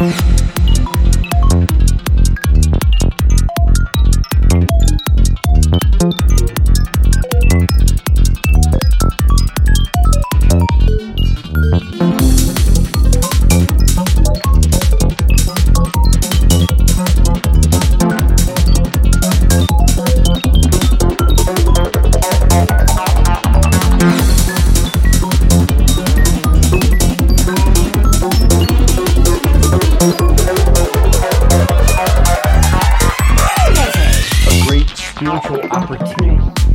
a spiritual opportunity